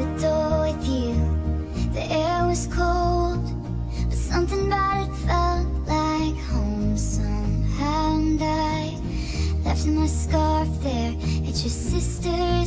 the door with you. The air was cold But something about it felt like home somehow. And I left my scarf there At your sister's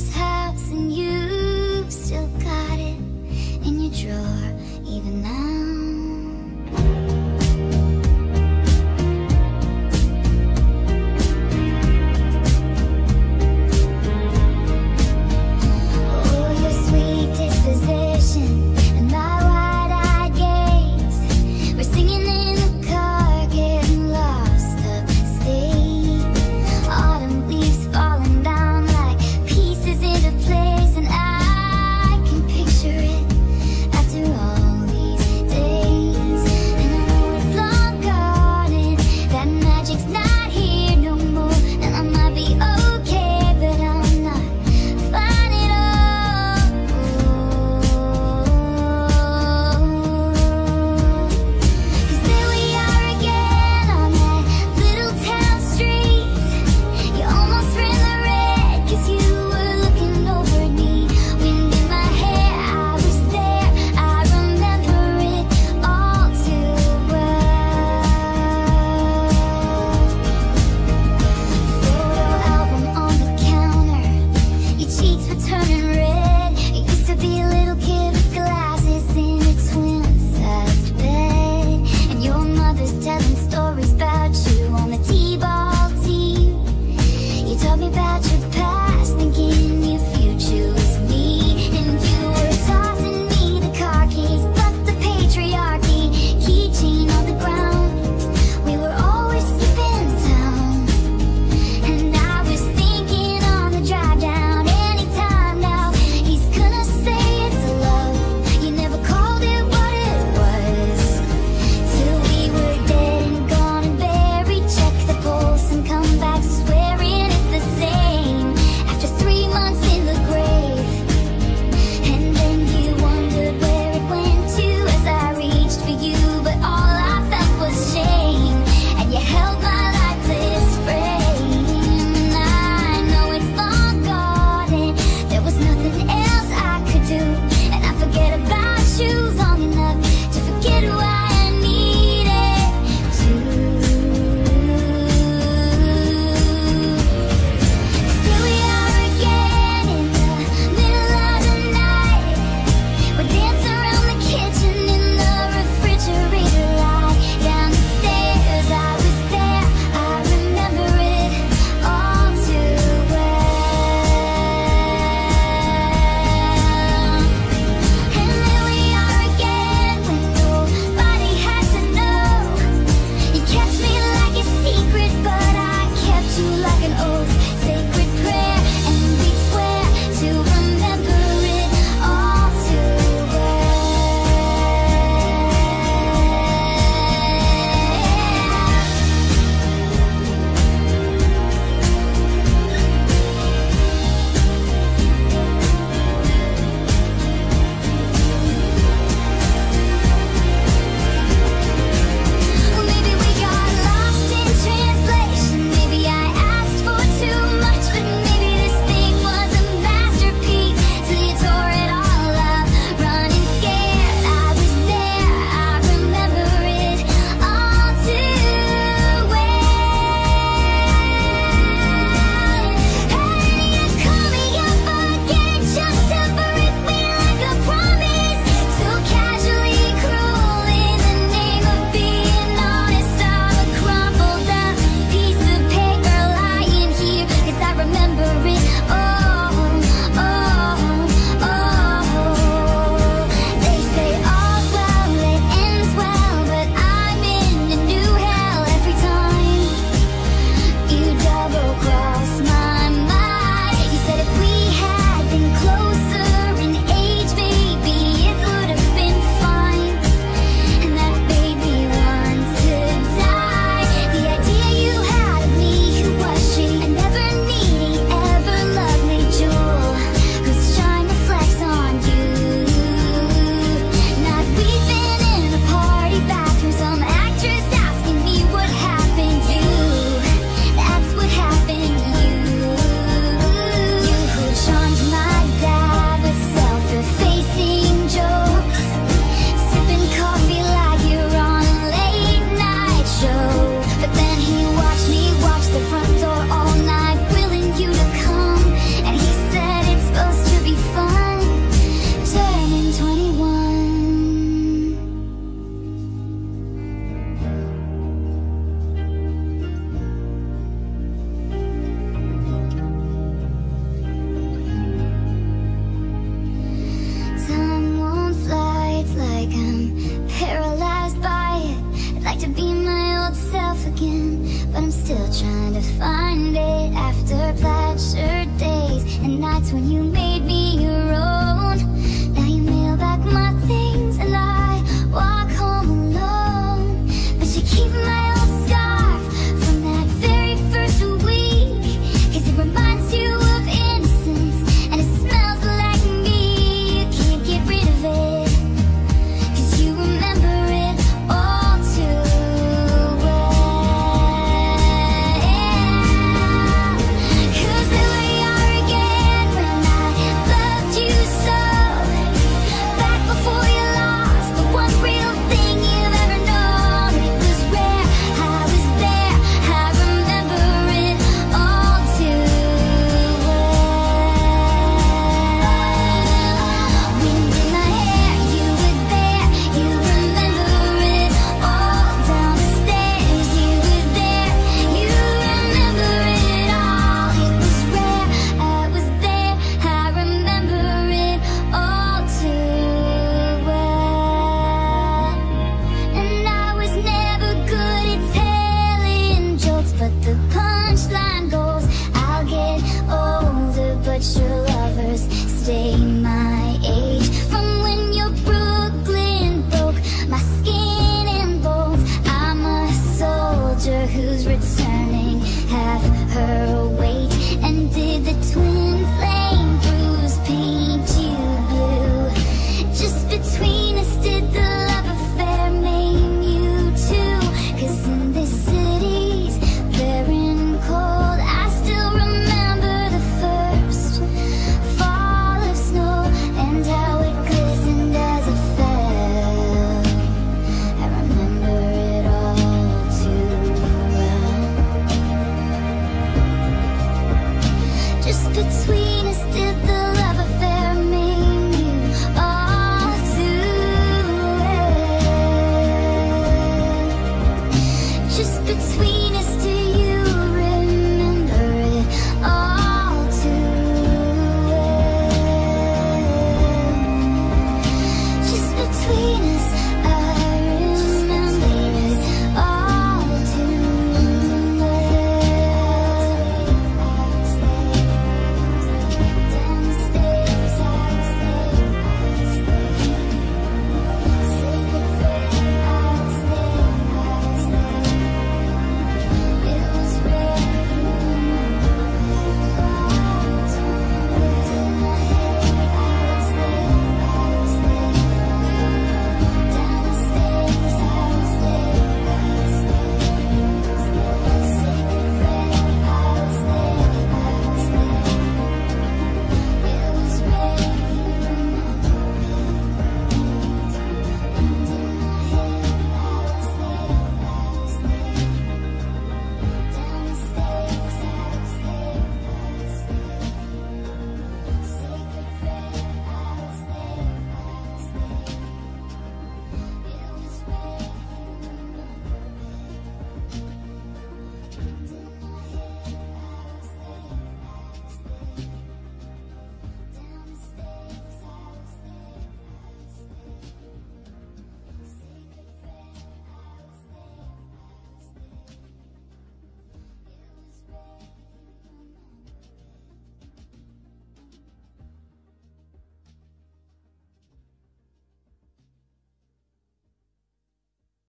keep my